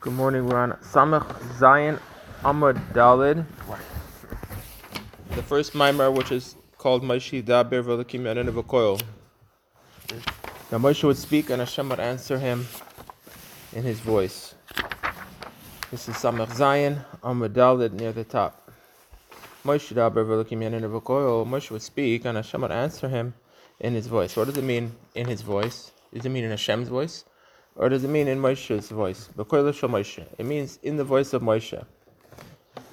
Good morning. We're on Samach Zayin Amud Daled. The first maamar, which is called Moshe Yedaber Velakim Vakoil. Now Moshe would speak and Hashem would answer him in his voice. This is Samach Zayin Amud Daled near the top. Moshe Dabir Velakim Yanin Vakoil. Moshe would speak and Hashem would answer him in his voice. What does it mean in his voice? Does it mean in Hashem's voice? Or does it mean in Moshe's voice? It means in the voice of Moshe.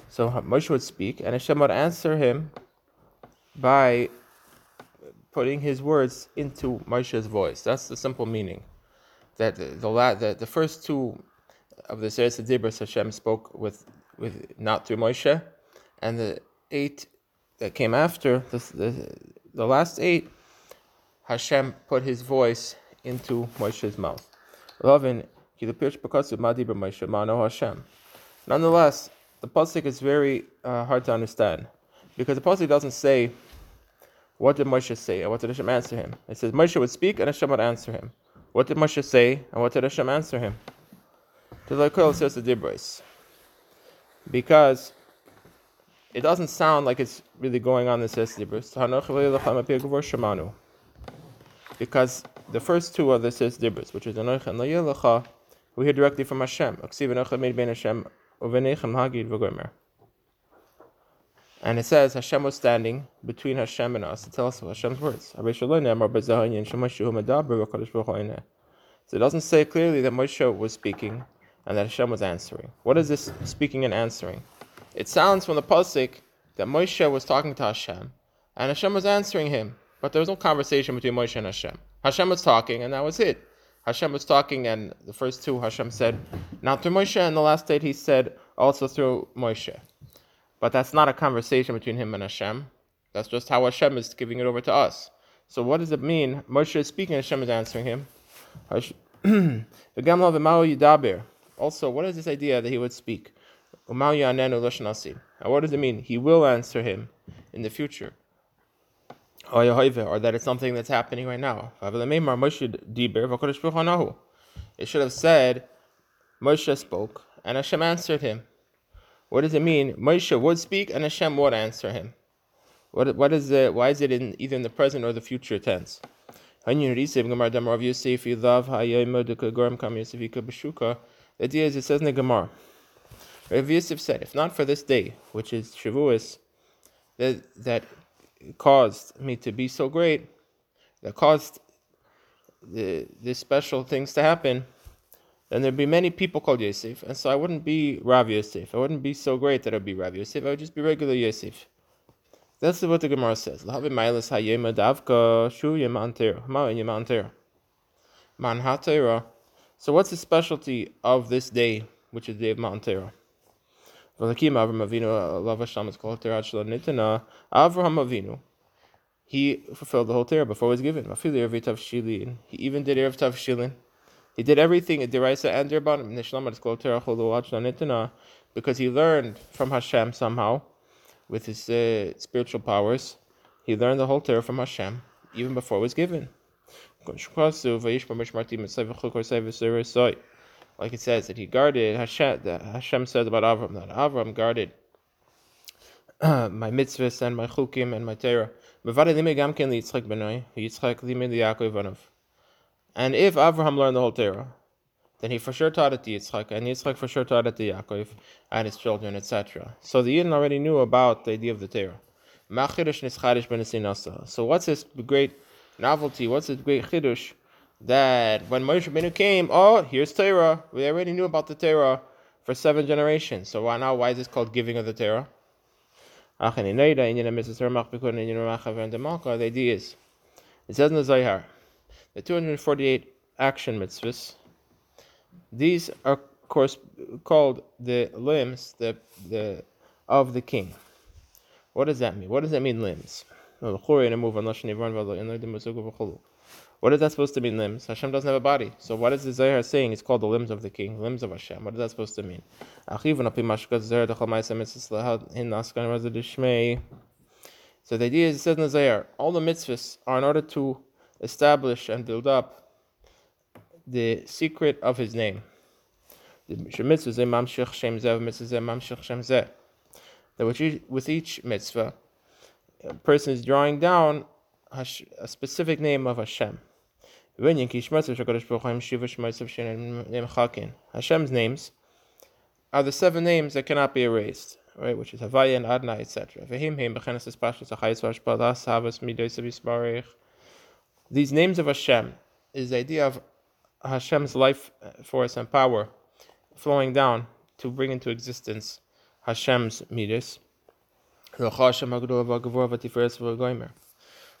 So Moshe would speak, and Hashem would answer him by putting his words into Moshe's voice. That's the simple meaning. That the the, the first two of the Seres Dibros Hashem spoke with with not through Moshe, and the eight that came after the, the, the last eight, Hashem put His voice into Moshe's mouth. Nonetheless, the pasuk is very uh, hard to understand because the pasuk doesn't say what did Moshe say and what did Hashem answer him. It says Moshe would speak and Hashem would answer him. What did Moshe say and what did Hashem answer him? Says. Because it doesn't sound like it's really going on the Dibros because the first two are the Sis Dibris, which is Anoich and Layelacha, we hear directly from Hashem. And it says Hashem was standing between Hashem and us to tell us Hashem's words. So it doesn't say clearly that Moshe was speaking and that Hashem was answering. What is this speaking and answering? It sounds from the pasuk that Moshe was talking to Hashem and Hashem was answering him. But there was no conversation between Moshe and Hashem. Hashem was talking, and that was it. Hashem was talking, and the first two Hashem said, not through Moshe, and the last eight he said also through Moshe. But that's not a conversation between him and Hashem. That's just how Hashem is giving it over to us. So what does it mean? Moshe is speaking, Hashem is answering him. Also, what is this idea that he would speak? And what does it mean? He will answer him in the future or that it's something that's happening right now. It should have said, Moshe spoke, and Hashem answered him. What does it mean? Moshe would speak, and Hashem would answer him. What, what is it? Why is it in either in the present or the future tense? The idea is it says in the Gemara. Rav Yosef said, if not for this day, which is Shavuos, that, that caused me to be so great, that caused the, these special things to happen, then there'd be many people called Yosef, and so I wouldn't be Rav Yosef. I wouldn't be so great that I'd be Rav Yosef. I would just be regular Yosef. That's what the Gemara says. So what's the specialty of this day, which is the day of Matan Torah? Avraham Avinu, he fulfilled the whole Torah before it was given. He even did Eruv Tavshilin. He did everything in Deraisa and Derbanim, because he learned from Hashem somehow, with his uh, spiritual powers. He learned the whole Torah from Hashem, even before it was given. Like it says that he guarded Hashem. That Hashem says about Avram that Avram guarded uh, my mitzvahs and my chukim and my Torah. And if Avraham learned the whole Torah, then he for sure taught it to Yitzchak, and Yitzchak for sure taught it to Yaakov and his children, etc. So the Yidden already knew about the idea of the Torah. So what's this great novelty? What's this great chidush that when Moshe Rabbeinu came, oh, here's Torah. We already knew about the Torah for seven generations. So why now? Why is this called giving of the Torah? The idea is, it says in the Zohar, the 248 action mitzvahs, these are of course called the limbs the, the, of the king. What does that mean? What does that mean, limbs? What is that supposed to mean, limbs? Hashem doesn't have a body. So what is the Zohar saying? It's called the limbs of the king, limbs of Hashem. What is that supposed to mean? So the idea is, it says in the Zohar, all the mitzvahs are in order to establish and build up the secret of his name. That with each mitzvah, a person is drawing down a specific name of Hashem. Hashem's names are the seven names that cannot be erased, right? Which is Havaya and Adonai, etc. These names of Hashem is the idea of Hashem's life uh, force and power flowing down to bring into existence Hashem's midas,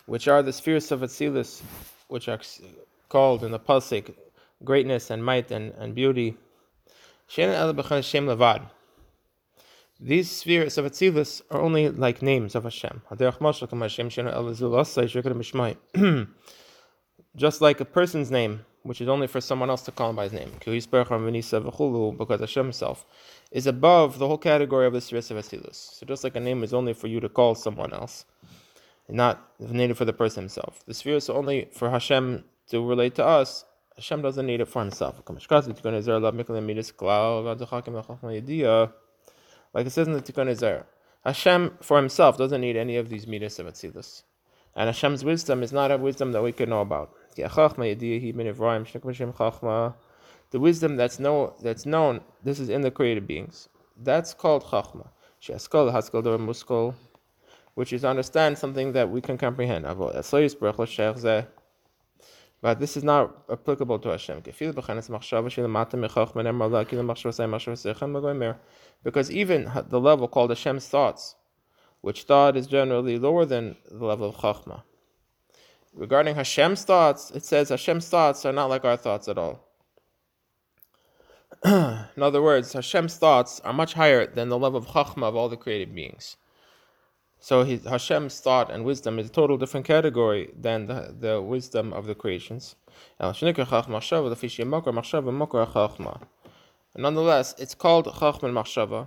which are the spheres of Atzilus, which are called in the Pasik greatness and might and, and beauty. These spheres of Atzilus are only like names of Hashem. Just like a person's name, which is only for someone else to call him by his name. Because Hashem himself is above the whole category of the spheres of Atzilus. So just like a name is only for you to call someone else, not named for the person himself. The spheres are only for Hashem to relate to us, Hashem doesn't need it for himself. Like it says in the Tikkunei Zohar, Hashem for himself doesn't need any of these midas of Atzilus. And Hashem's wisdom is not a wisdom that we can know about. The wisdom that's, know, that's known, this is in the created beings. That's called Chachma. Which is understand something that we can comprehend. But this is not applicable to Hashem. Because even the level called Hashem's thoughts, which thought is generally lower than the level of Chachma. Regarding Hashem's thoughts, it says Hashem's thoughts are not like our thoughts at all. In other words, Hashem's thoughts are much higher than the level of Chachma of all the created beings. So his, Hashem's thought and wisdom is a total different category than the, the wisdom of the creations. Nonetheless, it's called Chachma Machshava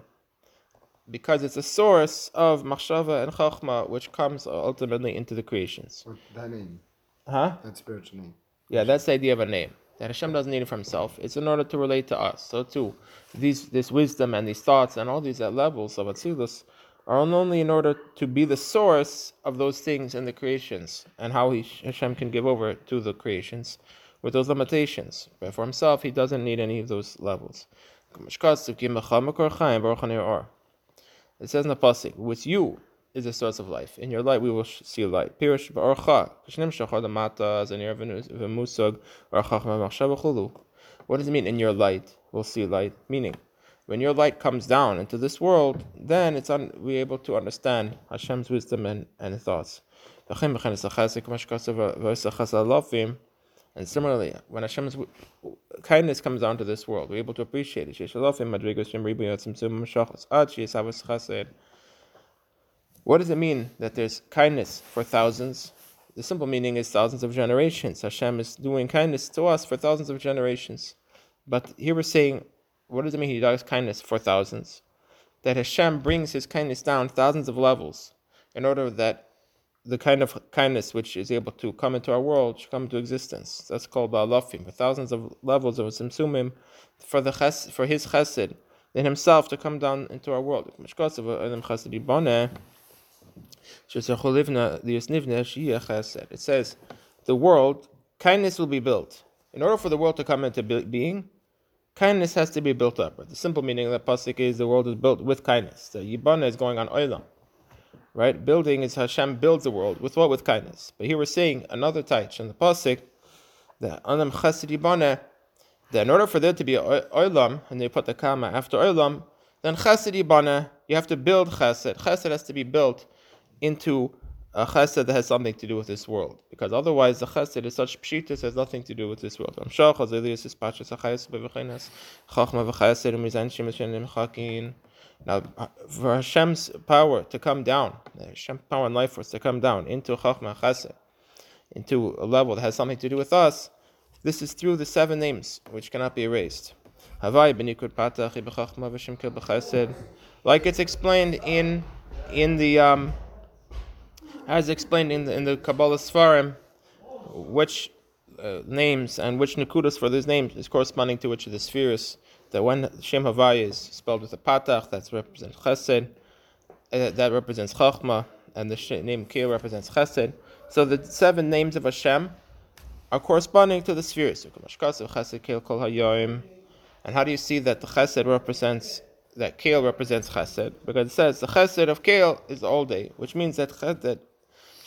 because it's a source of Machshava and Chachma which comes ultimately into the creations. that name. Huh? That spiritual name. Yeah, that's the idea of a name. That Hashem doesn't need it for himself. It's in order to relate to us. So too, these this wisdom and these thoughts and all these levels of Atzilus are only in order to be the source of those things in the creations and how he, Hashem can give over to the creations with those limitations. But for himself, he doesn't need any of those levels. It says in the Pasik, with you is the source of life. In your light, we will see light. What does it mean, in your light, we'll see light? Meaning, when your light comes down into this world, then it's un- we're able to understand Hashem's wisdom and, and thoughts. And similarly, when Hashem's kindness comes down to this world, we're able to appreciate it. What does it mean that there's kindness for thousands? The simple meaning is thousands of generations. Hashem is doing kindness to us for thousands of generations. But here we're saying what does it mean he does kindness for thousands? That Hashem brings his kindness down thousands of levels in order that the kind of kindness which is able to come into our world should come into existence. That's called Ba'alafim, for thousands of levels of Tzimtzumim, for, the ches, for his chesed, in himself to come down into our world. It says, the world, kindness will be built. In order for the world to come into being, kindness has to be built up. The simple meaning of the pasuk is the world is built with kindness. The yibana is going on oilam, right? Building is Hashem builds the world with what? With kindness. But here we're saying another taich in the pasuk that anam chesed yibana. That in order for there to be oilam, and they put the kama after oilam, then chesed yibana, you have to build chesed. Chesed has to be built into a chesed that has something to do with this world. Because otherwise, the chesed is such pshitas has nothing to do with this world. Now, for Hashem's power to come down, Hashem's power and life force to come down into chachma chesed, into a level that has something to do with us, this is through the seven names which cannot be erased. Like it's explained in in the um, as explained in the, in the Kabbalah Sfarim, which uh, names and which Nakudas for these names is corresponding to which of the spheres that when Shem Havai is spelled with a patach, that represents chesed, uh, that represents chachma, and the name Keel represents chesed. So the seven names of Hashem are corresponding to the spheres. And how do you see that the chesed represents that Kale represents chesed? Because it says the chesed of Kale is all day, which means that chesed,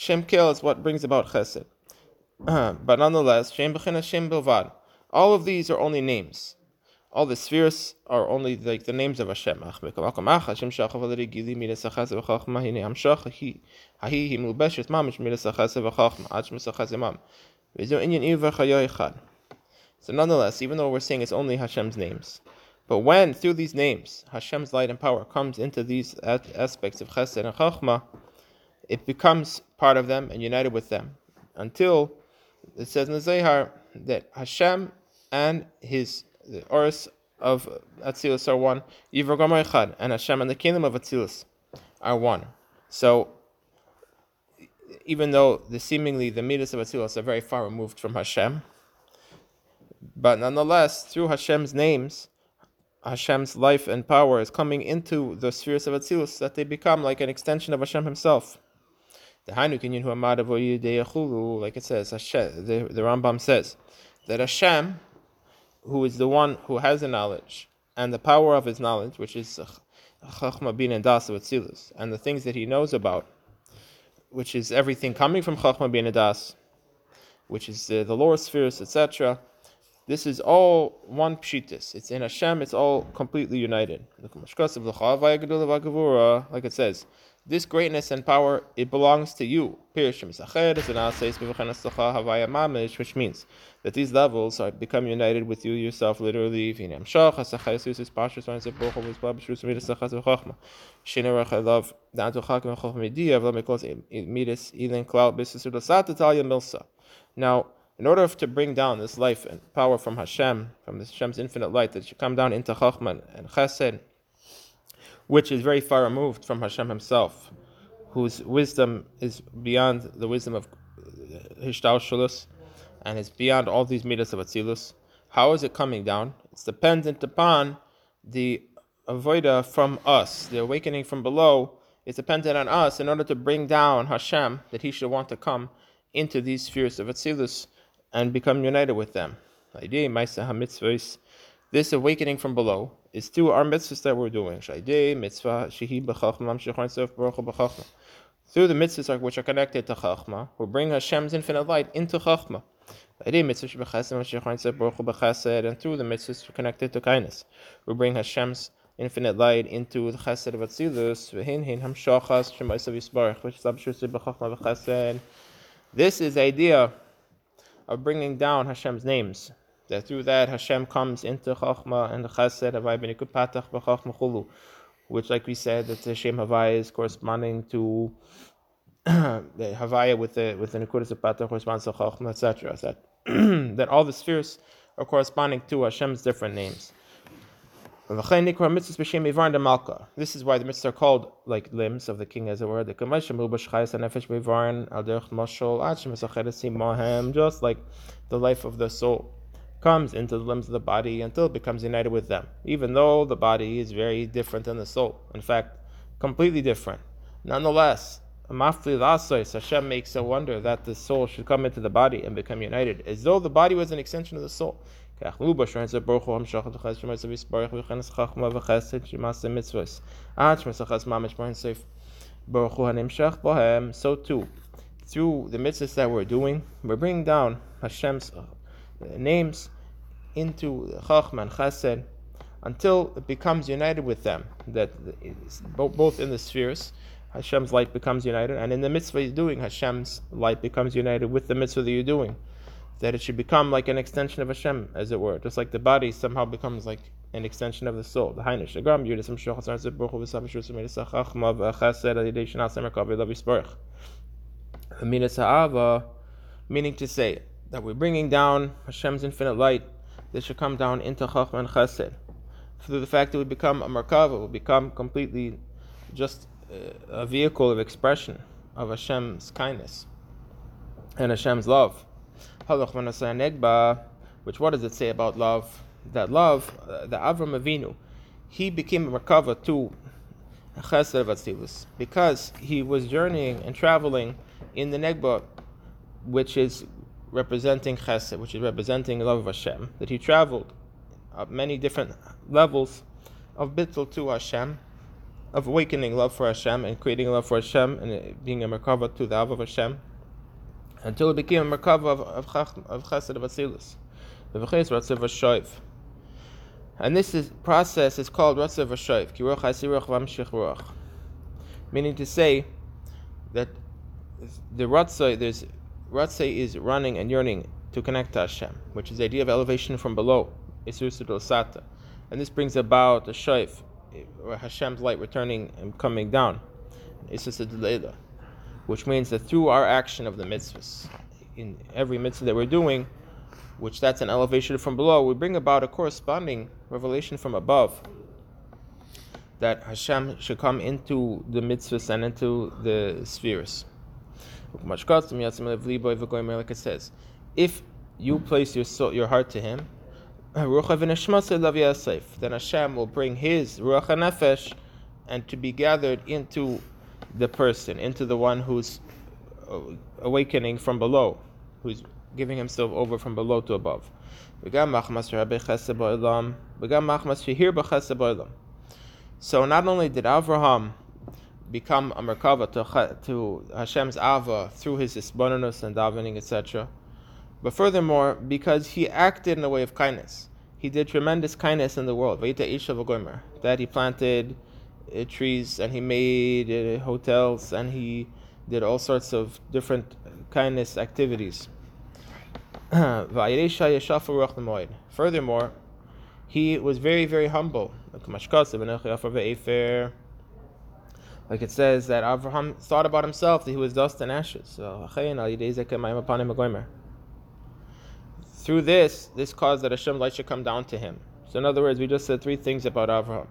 Shem Kale is what brings about chesed. but nonetheless, Shem Bechina Shem Bilvad. All of these are only names. All the spheres are only like the names of Hashem. So nonetheless, even though we're saying it's only Hashem's names, but when through these names Hashem's light and power comes into these aspects of Chesed and Chachma, it becomes part of them and united with them until it says in the Zohar that Hashem and his the Oris of Atzilus are one, and Hashem and the kingdom of Atzilus are one. So even though the seemingly the midas of Atzilus are very far removed from Hashem, but nonetheless, through Hashem's names, Hashem's life and power is coming into the spheres of Atzilus that they become like an extension of Hashem Himself. The who amadavoyu deyachulu, like it says, Hashem, the, the Rambam says that Hashem, who is the one who has the knowledge and the power of his knowledge, which is Chachma bin and Das Atzilus, and the things that he knows about, which is everything coming from Chachma bin and Das, which is the, the lower spheres, etc this is all one pshitis. It's in Hashem. It's all completely united. Like it says, this greatness and power it belongs to you. Which means that these levels are become united with you yourself. Literally, now in order to bring down this life and power from Hashem, from Hashem's infinite light, that should come down into Chachman and Chesed, which is very far removed from Hashem Himself, whose wisdom is beyond the wisdom of Hishtalshelus, and is beyond all these midas of Atzilus. How is it coming down? It's dependent upon the avoida from us, the awakening from below. is dependent on us in order to bring down Hashem, that He should want to come into these spheres of Atzilus and become united with them. This awakening from below is through our mitzvahs that we're doing. Shahid, Mitzvah, Shahi Bachma, Shahsaf, Borhobachma. Through the mitzvahs which are connected to Chachma, we bring Hashem's infinite light into Chachma. And through the mitzvahs connected to kindness, we bring Hashem's infinite light into the chesed of Atzilus. This is the idea of bringing down Hashem's names. That through that Hashem comes into Chachma and the Chesed Havai Benikupatach B'Chachma Chulu, which, like we said, that the Shem Havai is corresponding to the Havaya with the with the Nikudas of Patach corresponds to Chachma, etc. That that all the spheres are corresponding to Hashem's different names. This is why the mitzvahs are called like limbs of the king, as it were. The Just like the life of the soul comes into the limbs of the body until it becomes united with them, even though the body is very different than the soul. In fact, completely different. Nonetheless, Hashem makes a wonder that the soul should come into the body and become united, as though the body was an extension of the soul. So too, through the mitzvahs that we're doing, we're bringing down Hashem's names into Chachma and Chesed until it becomes united with them. That both in the spheres, Hashem's light becomes united, and in the mitzvah you're doing, Hashem's light becomes united with the mitzvah that you're doing that it should become like an extension of Hashem, as it were, just like the body somehow becomes like an extension of the soul. The Hainish, the Gram, Yudis, Mshach, Hassan, Zibruch, Visam, Shus, Medis, Chachma, Chesed, Adidei, Shana, Semer, Kavi, Lavi, Sparch. Minas Ha'ava, meaning to say that we're bringing down Hashem's infinite light this should come down into Chachma and Chesed. Through the fact that we become a Merkava, we become completely just a vehicle of expression of Hashem's kindness and Hashem's love. Which what does it say about love? that love, uh, the Avram Avinu, he became a Merkava to Chesed Vatzilus because he was journeying and traveling in the Negba, which is representing Chesed, which is representing love of Hashem, that he traveled up many different levels of bittul to Hashem, of awakening love for Hashem and creating love for Hashem and being a Merkava to the love of Hashem, until it became a Merkava of, of, of Chesed Vatzilus. And this is, process is called Ratzav Hashoiv, Hasiruch Vamshich Ruach. Meaning to say that the Ratzah, there's Ratzah is running and yearning to connect to Hashem, which is the idea of elevation from below, Isursudo Sata. And this brings about the Shoif, or Hashem's light returning and coming down, Isursudo which means that through our action of the mitzvahs, in every mitzvah that we're doing, which that's an elevation from below, we bring about a corresponding revelation from above. That Hashem should come into the mitzvahs and into the spheres. Like it says, if you place your soul, your heart to Him, then Hashem will bring His ruach nefesh and to be gathered into the person, into the one who's uh, awakening from below, who's giving himself over from below to above. So not only did Avraham become a Merkava to, to Hashem's Ava through his isbonanus and davening, etc., but furthermore, because he acted in a way of kindness. He did tremendous kindness in the world. That he planted uh, trees and he made uh, hotels and he did all sorts of different kindness activities. Furthermore, he was very, very humble. Like it says that Abraham thought about himself that he was dust and ashes. So through this, this caused that Hashem light should come down to him. So in other words, we just said three things about Abraham.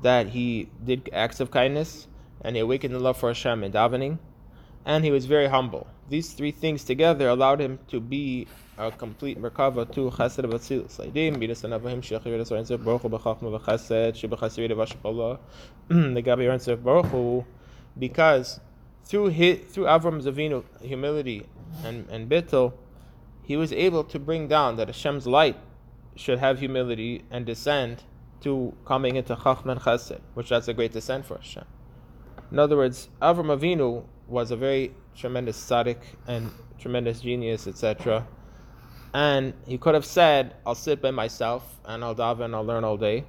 That he did acts of kindness, and he awakened the love for Hashem in davening, and he was very humble. These three things together allowed him to be a complete merkava to chesed v'tzilus. Leidim midas anavahim shechir es orenzev baruch b'chachma v'chesed sheb'chasir v'shapallah. The Gabi orenzev baruch because through his, through Avram Zavinu humility and and bittul, he was able to bring down that Hashem's light should have humility and descend to coming into chachma and chesed, which that's a great descent for Hashem. In other words, Avram Avinu was a very tremendous tzaddik and tremendous genius, etc. And he could have said, I'll sit by myself and I'll daven and I'll learn all day.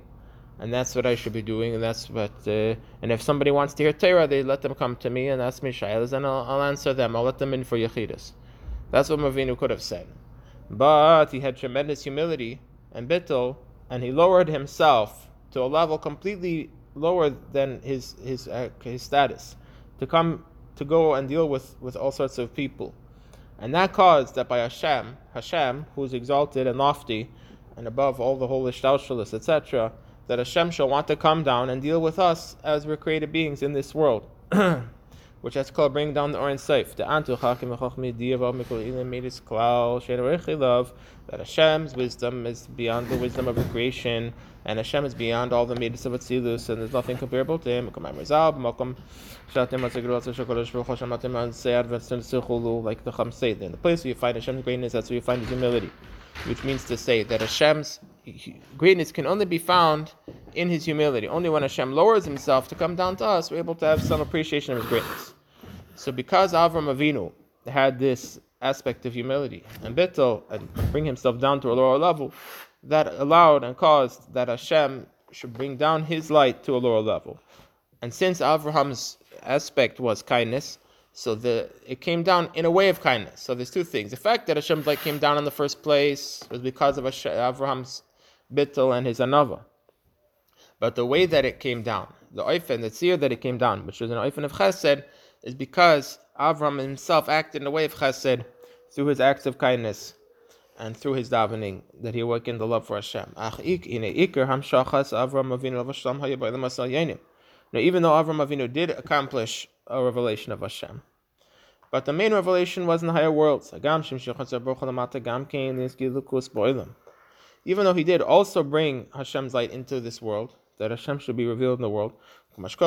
And that's what I should be doing. And that's what, uh, and if somebody wants to hear Torah, they let them come to me and ask me shaylas and I'll, I'll, answer them. I'll let them in for yechidus. That's what Mavinu could have said. But he had tremendous humility and bittul, and he lowered himself to a level completely lower than his his uh, his status, to come to go and deal with with all sorts of people. And that caused that by Hashem, Hashem, who is exalted and lofty, and above all the holy Shtalshalis, etc., that Hashem shall want to come down and deal with us as we're created beings in this world. Which has called bring down the Orin Seif. The Antu Chakim made it klal love that Hashem's wisdom is beyond the wisdom of the creation, and Hashem is beyond all the midas of Atzilus, and there's nothing comparable to Him. Like the Chum say, in the place where you find Hashem's greatness, that's where you find His humility. Which means to say that Hashem's greatness can only be found in His humility. Only when Hashem lowers Himself to come down to us, we're able to have some appreciation of His greatness. So because Avram Avinu had this aspect of humility and bittul and bring himself down to a lower level, that allowed and caused that Hashem should bring down His light to a lower level. And since Avraham's aspect was kindness. So the it came down in a way of kindness. So there's two things. The fact that Hashem's light came down in the first place was because of Avraham's bittul and his anava. But the way that it came down, the oifen, the seer that it came down, which was an oifen of chesed, is because Avram himself acted in a way of chesed through his acts of kindness and through his davening that he awakened the love for Hashem. Now, even though Avram Avinu did accomplish a revelation of Hashem, but the main revelation was in the higher worlds. even though he did also bring Hashem's light into this world, that Hashem should be revealed in the world. Like it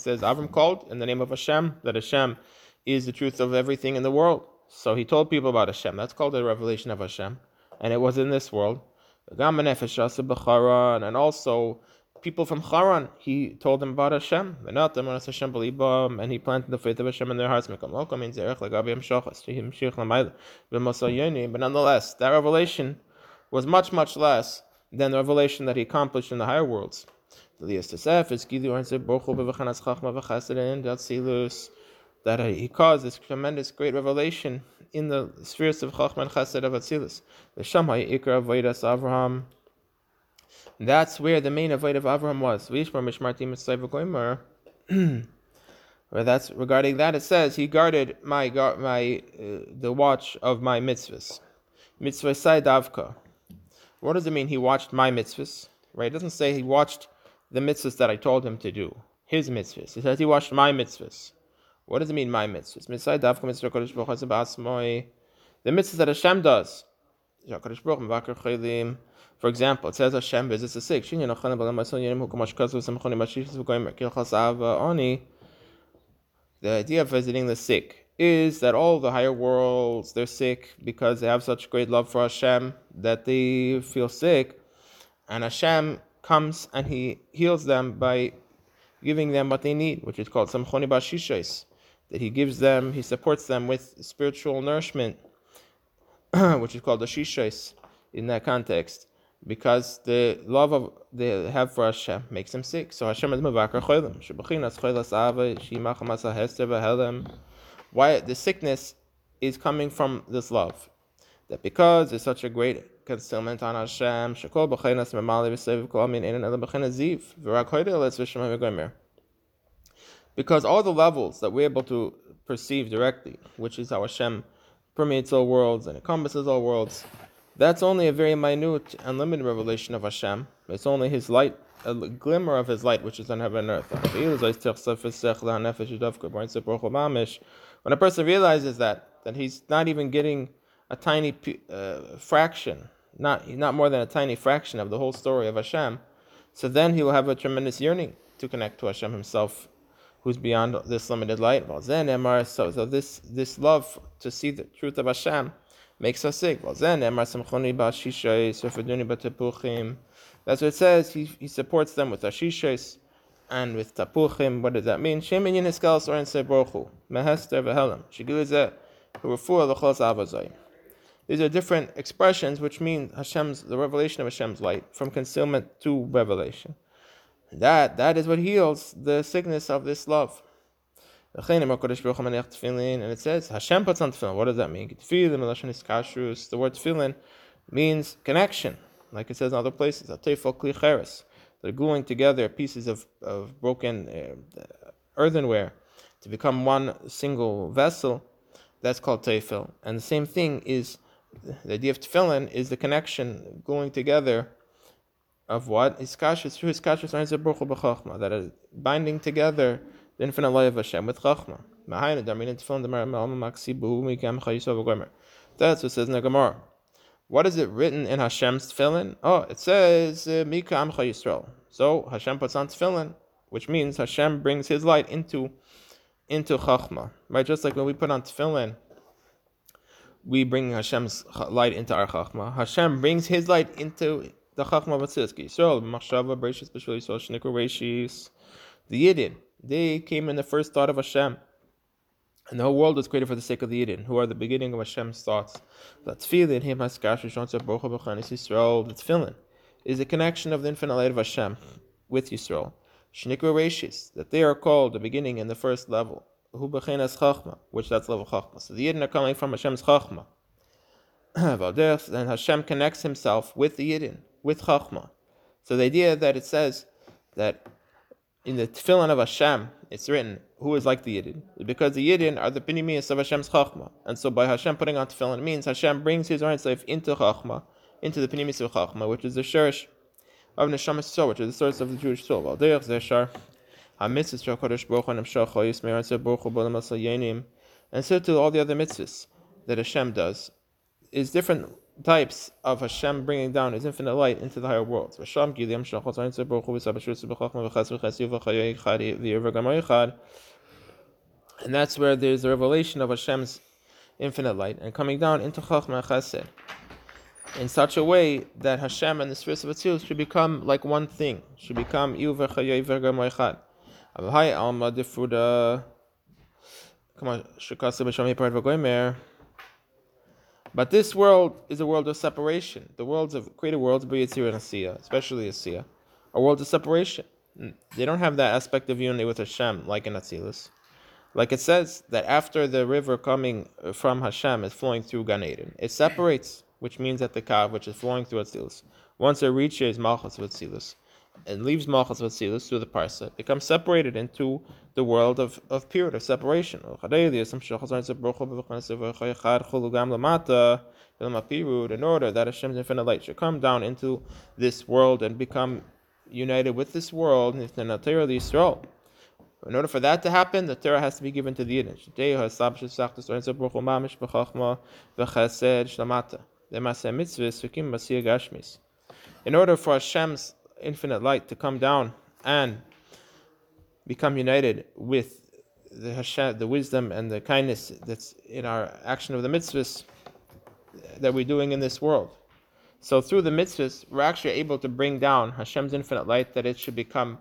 says, Avram called in the name of Hashem, that Hashem is the truth of everything in the world. So he told people about Hashem. That's called the revelation of Hashem. And it was in this world. And also people from Haran, he told them about Hashem. And he planted the faith of Hashem in their hearts. But nonetheless, that revelation was much, much less than the revelation that he accomplished in the higher worlds. That he caused this tremendous great revelation in the spheres of Chachma and Chesed of Atzilus. The Shamai Ikra Vaidas Avraham that's where the main avoid of Avraham was. Where that's regarding that, it says he guarded my my uh, the watch of my mitzvahs. Mitzvah davka. What does it mean? He watched my mitzvahs, right? It doesn't say he watched the mitzvahs that I told him to do. His mitzvahs. It says he watched my mitzvahs. What does it mean, my mitzvahs? The mitzvahs that Hashem does. For example, it says Hashem visits the sick. The idea of visiting the sick is that all the higher worlds they're sick because they have such great love for Hashem that they feel sick, and Hashem comes and He heals them by giving them what they need, which is called samchoni bashishais. That He gives them, He supports them with spiritual nourishment, which is called the shishais in that context because the love of they have for Hashem makes them sick. So Hashem is mevakar cholim. Why the sickness is coming from this love? That because there's such a great concealment on Hashem, shekol b'chinas ziv. Because all the levels that we're able to perceive directly, which is how Hashem permeates all worlds and encompasses all worlds, that's only a very minute and limited revelation of Hashem. It's only His light, a glimmer of His light, which is on heaven and earth. When a person realizes that, that he's not even getting a tiny uh, fraction, not not more than a tiny fraction of the whole story of Hashem, so then he will have a tremendous yearning to connect to Hashem Himself, who's beyond this limited light. Well, then, So, so this this love to see the truth of Hashem makes us sick. Well, then, that's what it says. He, he supports them with ashishos and with tapuchim. What does that mean? Shemin yiniskel or in sebrochu mehester vehelam shigilize hurefuah lechos avazay. These are different expressions which mean Hashem's the revelation of Hashem's light from concealment to revelation. That that is what heals the sickness of this love. And it says Hashem puts on tefillin. What does that mean? The word tefillin means connection, like it says in other places. They're gluing together pieces of, of broken uh, earthenware to become one single vessel. That's called tefil. And the same thing is the idea of tefillin is the connection going together of what is kashus through his kashus that are binding together the infinite light of Hashem with Chachma. That's what says in the Gemara. What is it written in Hashem's tefillin? Oh, it says uh, Mika Amcha Yisrael. So Hashem puts on tefillin, which means Hashem brings His light into into Chachma. Right, just like when we put on tefillin, we bring Hashem's light into our Chachma. Hashem brings His light into the Chachma Batzilski. Yisrael, Machshava, Bereshis, B'Shvil Yisrael, Shnikar, Reshis, the Yidin. They came in the first thought of Hashem. And the whole world was created for the sake of the Yidden, who are the beginning of Hashem's thoughts. That tefillin, him haskash, Yisrael, the tefillin, is a connection of the infinite light of Hashem with Yisrael. Shnikra Reshis, that they are called the beginning and the first level. Hu bechenas chachma, which that's level chachma. So the Yidden are coming from Hashem's chachma. then Hashem connects himself with the Yidden, with chachma. So the idea that it says that in the tefillin of Hashem, it's written, who is like the Yidden? Because the Yidden are the pinimis of Hashem's Chachma. And so by Hashem putting on tefillin, means Hashem brings his own life into Chachma, into the pinimis of Chachma, which is the Sherish of Neshama soul, which is the source of the Jewish soul. And so to all the other mitzvahs that Hashem does is different types of Hashem bringing down His infinite light into the higher worlds. And that's where there's a revelation of Hashem's infinite light and coming down into Chachma Chesed in such a way that Hashem and the spheres of Atzilus should become like one thing, should become Iu v'chayoy v'gamoichad. Avhai alma difuda but this world is a world of separation. The worlds of created worlds, Yitzir and Asiya, especially Asiya, are worlds of separation. Mm. They don't have that aspect of unity with Hashem like in Atzilus. Like it says that after the river coming uh, from Hashem is flowing through Gan Eden, it separates, which means that the Kav, which is flowing through Atzilus, once it reaches Malchus of Atzilus, and leaves Malchus Vatzilus through the Parsa, it becomes separated into the world of, of period of separation. In order that Hashem's infinite light should come down into this world and become united with this world, in order for that to happen, the Torah has to be given to the Yiddish. In order for Hashem's infinite light to come down and become united with the Hashem, the wisdom and the kindness that's in our action of the mitzvahs that we're doing in this world. So through the mitzvahs, we're actually able to bring down Hashem's infinite light that it should become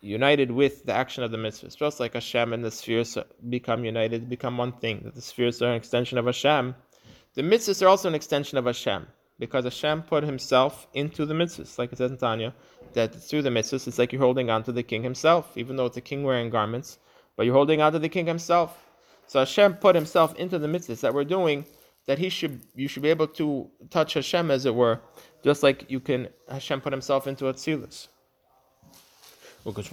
united with the action of the mitzvahs. Just like Hashem and the spheres become united, become one thing, that the spheres are an extension of Hashem, the mitzvahs are also an extension of Hashem because Hashem put himself into the mitzvahs, like it says in Tanya, that through the mitzvahs it's like you're holding on to the king himself, even though it's a king wearing garments, but you're holding on to the king himself. So Hashem put himself into the mitzvahs that we're doing, that he should you should be able to touch Hashem as it were, just like you can Hashem put himself into Atzilus. Like it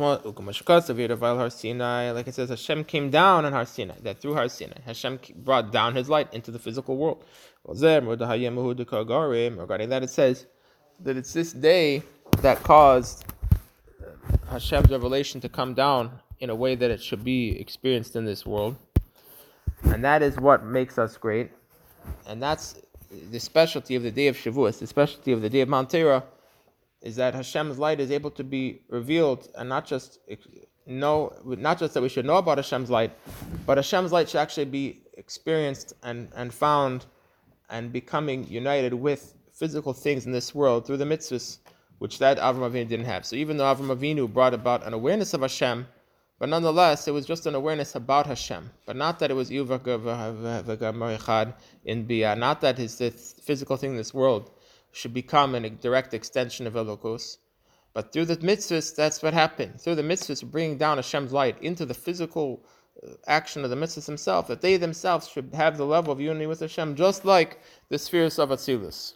says, Hashem came down on Har Sinai, that through Har Sinai, Hashem brought down his light into the physical world. Regarding that, it says that it's this day that caused Hashem's revelation to come down in a way that it should be experienced in this world. And that is what makes us great. And that's the specialty of the day of Shavuos, the specialty of the day of Matan Torah is that Hashem's light is able to be revealed, and not just know, not just that we should know about Hashem's light, but Hashem's light should actually be experienced and, and found and becoming united with physical things in this world through the mitzvahs, which that Avram Avinu didn't have. So even though Avram Avinu brought about an awareness of Hashem, but nonetheless, it was just an awareness about Hashem, but not that it was in Bia, not that it's the physical thing in this world should become a direct extension of Elokus. But through the mitzvahs, that's what happened. Through the mitzvahs, bringing down Hashem's light into the physical uh, action of the mitzvahs themselves, that they themselves should have the level of unity with Hashem, just like the spheres of Atzilus.